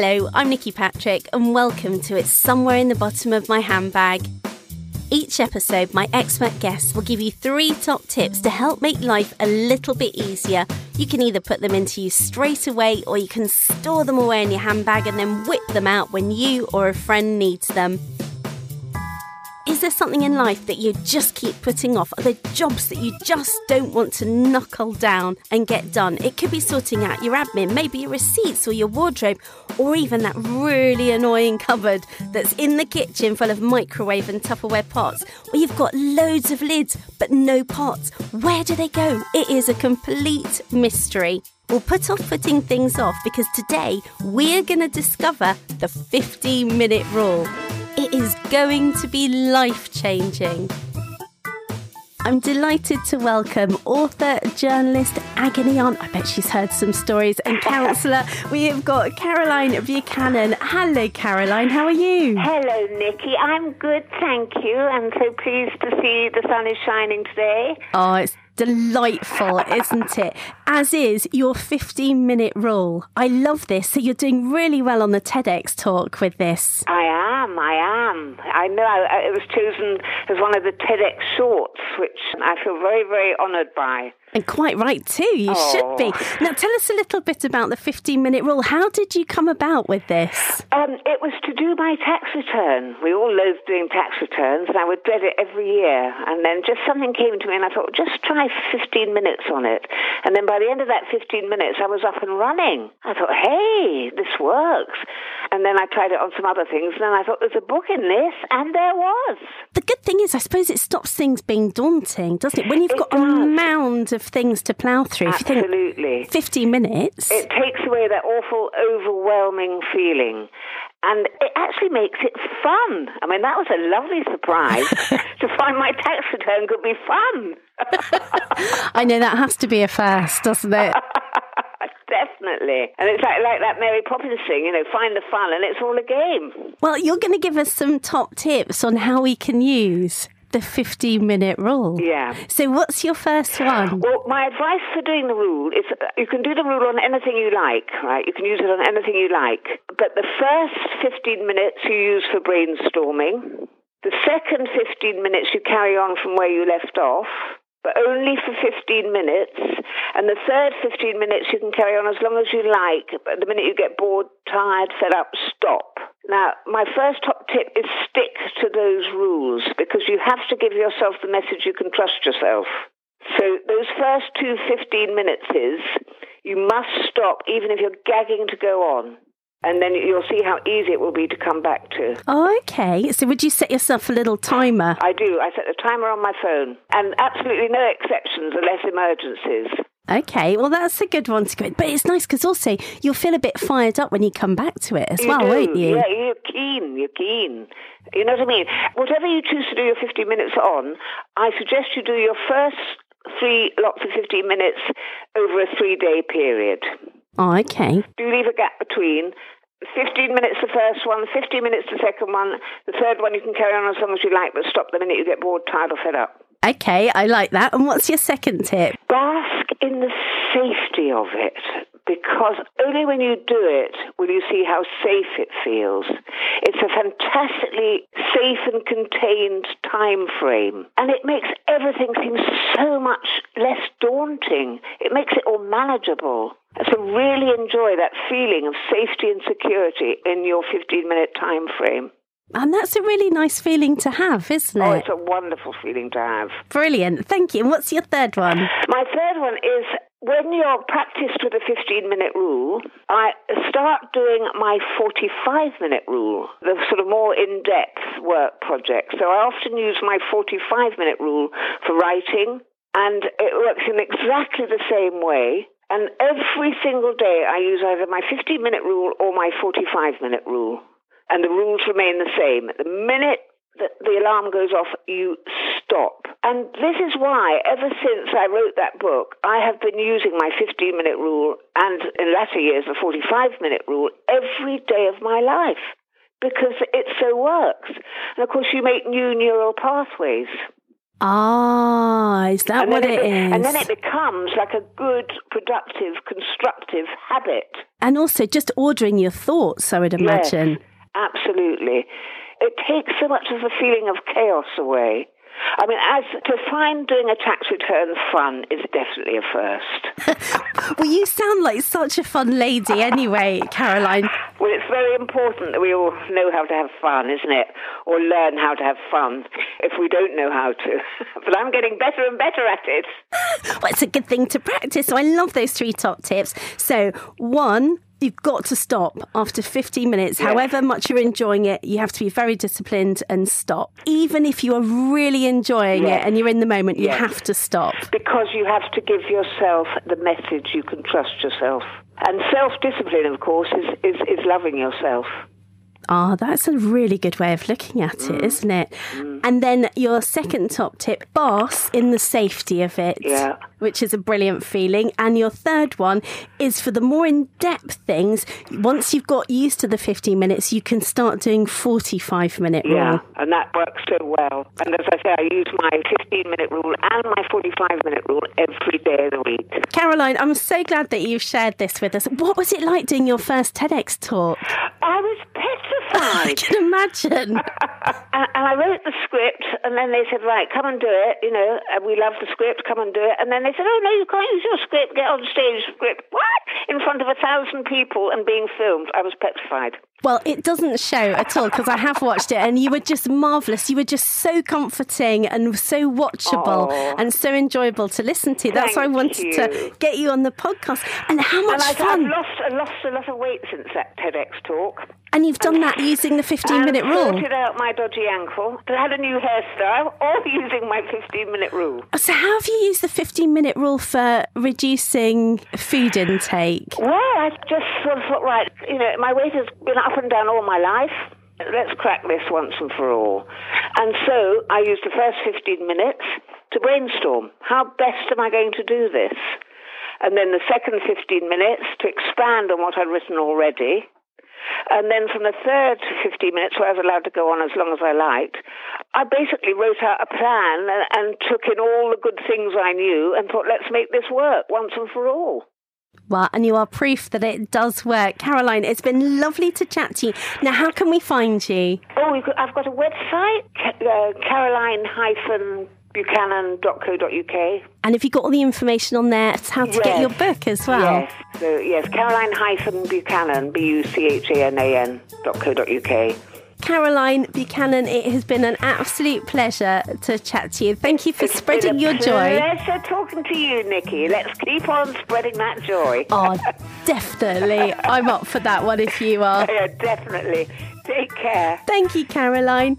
Hello, I'm Nikki Patrick, and welcome to It's Somewhere in the Bottom of My Handbag. Each episode, my expert guests will give you three top tips to help make life a little bit easier. You can either put them into use straight away or you can store them away in your handbag and then whip them out when you or a friend needs them. Is there something in life that you just keep putting off? Are there jobs that you just don't want to knuckle down and get done? It could be sorting out your admin, maybe your receipts or your wardrobe, or even that really annoying cupboard that's in the kitchen full of microwave and Tupperware pots, or you've got loads of lids but no pots. Where do they go? It is a complete mystery. We'll put off putting things off because today we're going to discover the 15 minute rule. It is going to be life changing. I'm delighted to welcome author, journalist, agony aunt. I bet she's heard some stories, and counsellor. we have got Caroline Buchanan. Hello, Caroline. How are you? Hello, Nikki. I'm good, thank you. I'm so pleased to see the sun is shining today. Oh, it's delightful, isn't it? As is your 15 minute rule. I love this. So you're doing really well on the TEDx talk with this. I am, I am. I know it was chosen as one of the TEDx shorts, which I feel very, very honoured by. And quite right too, you oh. should be. Now tell us a little bit about the 15 minute rule. How did you come about with this? Um, it was to do my tax return. We all loathe doing tax returns and I would dread it every year. And then just something came to me and I thought, just try 15 minutes on it. And then by the end of that 15 minutes, I was up and running. I thought, hey, this works. And then I tried it on some other things and then I thought, there's a book in this. And there was. The good thing is, I suppose it stops things being daunting, doesn't it? When you've it got does. a mound of things to plough through. Absolutely. 15 minutes. It takes away that awful, overwhelming feeling. And it actually makes it fun. I mean, that was a lovely surprise to find my tax return could be fun. I know that has to be a first, doesn't it? Definitely. And it's like, like that Mary Poppins thing, you know, find the fun and it's all a game. Well, you're going to give us some top tips on how we can use the 15 minute rule. Yeah. So, what's your first one? Well, my advice for doing the rule is you can do the rule on anything you like, right? You can use it on anything you like. But the first 15 minutes you use for brainstorming. The second 15 minutes you carry on from where you left off but only for 15 minutes. And the third 15 minutes you can carry on as long as you like. But the minute you get bored, tired, fed up, stop. Now, my first top tip is stick to those rules because you have to give yourself the message you can trust yourself. So those first two 15 minutes is you must stop even if you're gagging to go on and then you'll see how easy it will be to come back to. Oh, okay. So would you set yourself a little timer? I do. I set a timer on my phone, and absolutely no exceptions unless emergencies. Okay, well that's a good one to go. But it's nice because also you'll feel a bit fired up when you come back to it as you well, do. won't you? Yeah, you're keen. You're keen. You know what I mean? Whatever you choose to do your 15 minutes on, I suggest you do your first three lots of 15 minutes over a three day period. Oh, okay. Do leave a gap between. 15 minutes the first one, 15 minutes the second one. The third one you can carry on as long as you like, but stop the minute you get bored, tired, or fed up. Okay, I like that. And what's your second tip? Bask in the safety of it because only when you do it will you see how safe it feels. It's a fantastically safe and contained time frame, and it makes everything seem so much less daunting. It makes it all manageable. So really enjoy that feeling of safety and security in your 15 minute time frame. And that's a really nice feeling to have, isn't oh, it? Oh, it's a wonderful feeling to have. Brilliant. Thank you. And what's your third one? My third one is when you're practiced with a 15 minute rule, I start doing my 45 minute rule, the sort of more in depth work project. So I often use my 45 minute rule for writing, and it works in exactly the same way. And every single day I use either my 15 minute rule or my 45 minute rule and the rules remain the same. The minute that the alarm goes off, you. And this is why, ever since I wrote that book, I have been using my 15 minute rule and in latter years the 45 minute rule every day of my life because it so works. And of course, you make new neural pathways. Ah, is that and what then it is? And then it becomes like a good, productive, constructive habit. And also just ordering your thoughts, I would imagine. Yes, absolutely. It takes so much of the feeling of chaos away. I mean, as to find doing a tax return fun is definitely a first. well, you sound like such a fun lady anyway, Caroline. Well, it's very important that we all know how to have fun, isn't it? Or learn how to have fun if we don't know how to. but I'm getting better and better at it. well, it's a good thing to practice. So I love those three top tips. So, one, you've got to stop after 15 minutes. Yes. However much you're enjoying it, you have to be very disciplined and stop. Even if you are really enjoying Yes. it and you're in the moment, you Yes. have to stop. Because you have to give yourself the message you can trust yourself. And self discipline, of course, is, is, is loving yourself. Ah, that's a really good way of looking at Mm. it, isn't it? And then your second top tip, bask in the safety of it, Yeah. which is a brilliant feeling. And your third one is for the more in depth things, once you've got used to the 15 minutes, you can start doing 45 minute rule. Yeah, and that works so well. And as I say, I use my 15 minute rule and my 45 minute rule every day of the week. Caroline, I'm so glad that you've shared this with us. What was it like doing your first TEDx talk? I was I can imagine. and, and I wrote the script, and then they said, right, come and do it. You know, and we love the script, come and do it. And then they said, oh, no, you can't use your script, get on stage script. What? In front of a thousand people and being filmed. I was petrified. Well, it doesn't show at all because I have watched it and you were just marvellous. You were just so comforting and so watchable Aw. and so enjoyable to listen to. That's why I Thank wanted to get you on the podcast. And how much and I've, I've lost, I lost a lot of weight since that TEDx talk. And you've done that using the 15 minute rule. sorted out my dodgy ankle. I had a new hairstyle, all using my 15 minute rule. Oh, so, how have you used the 15 minute rule for reducing food intake? Well, I just sort of thought, right, you know, my weight has been up and down all my life. Let's crack this once and for all. And so I used the first 15 minutes to brainstorm. How best am I going to do this? And then the second 15 minutes to expand on what I'd written already. And then from the third 15 minutes, where I was allowed to go on as long as I liked, I basically wrote out a plan and, and took in all the good things I knew and thought, let's make this work once and for all. Well, and you are proof that it does work. Caroline, it's been lovely to chat to you. Now, how can we find you? Oh, I've got a website, uh, caroline-buchanan.co.uk. And have you got all the information on there? It's how to get your book as well. Yes, so yes, caroline-buchanan, B-U-C-H-A-N-A-N, dot co dot UK. Caroline Buchanan, it has been an absolute pleasure to chat to you. Thank you for It's spreading been your a joy. pleasure talking to you, Nikki. Let's keep on spreading that joy. Oh, definitely. I'm up for that one if you are. Yeah, definitely. Take care. Thank you, Caroline.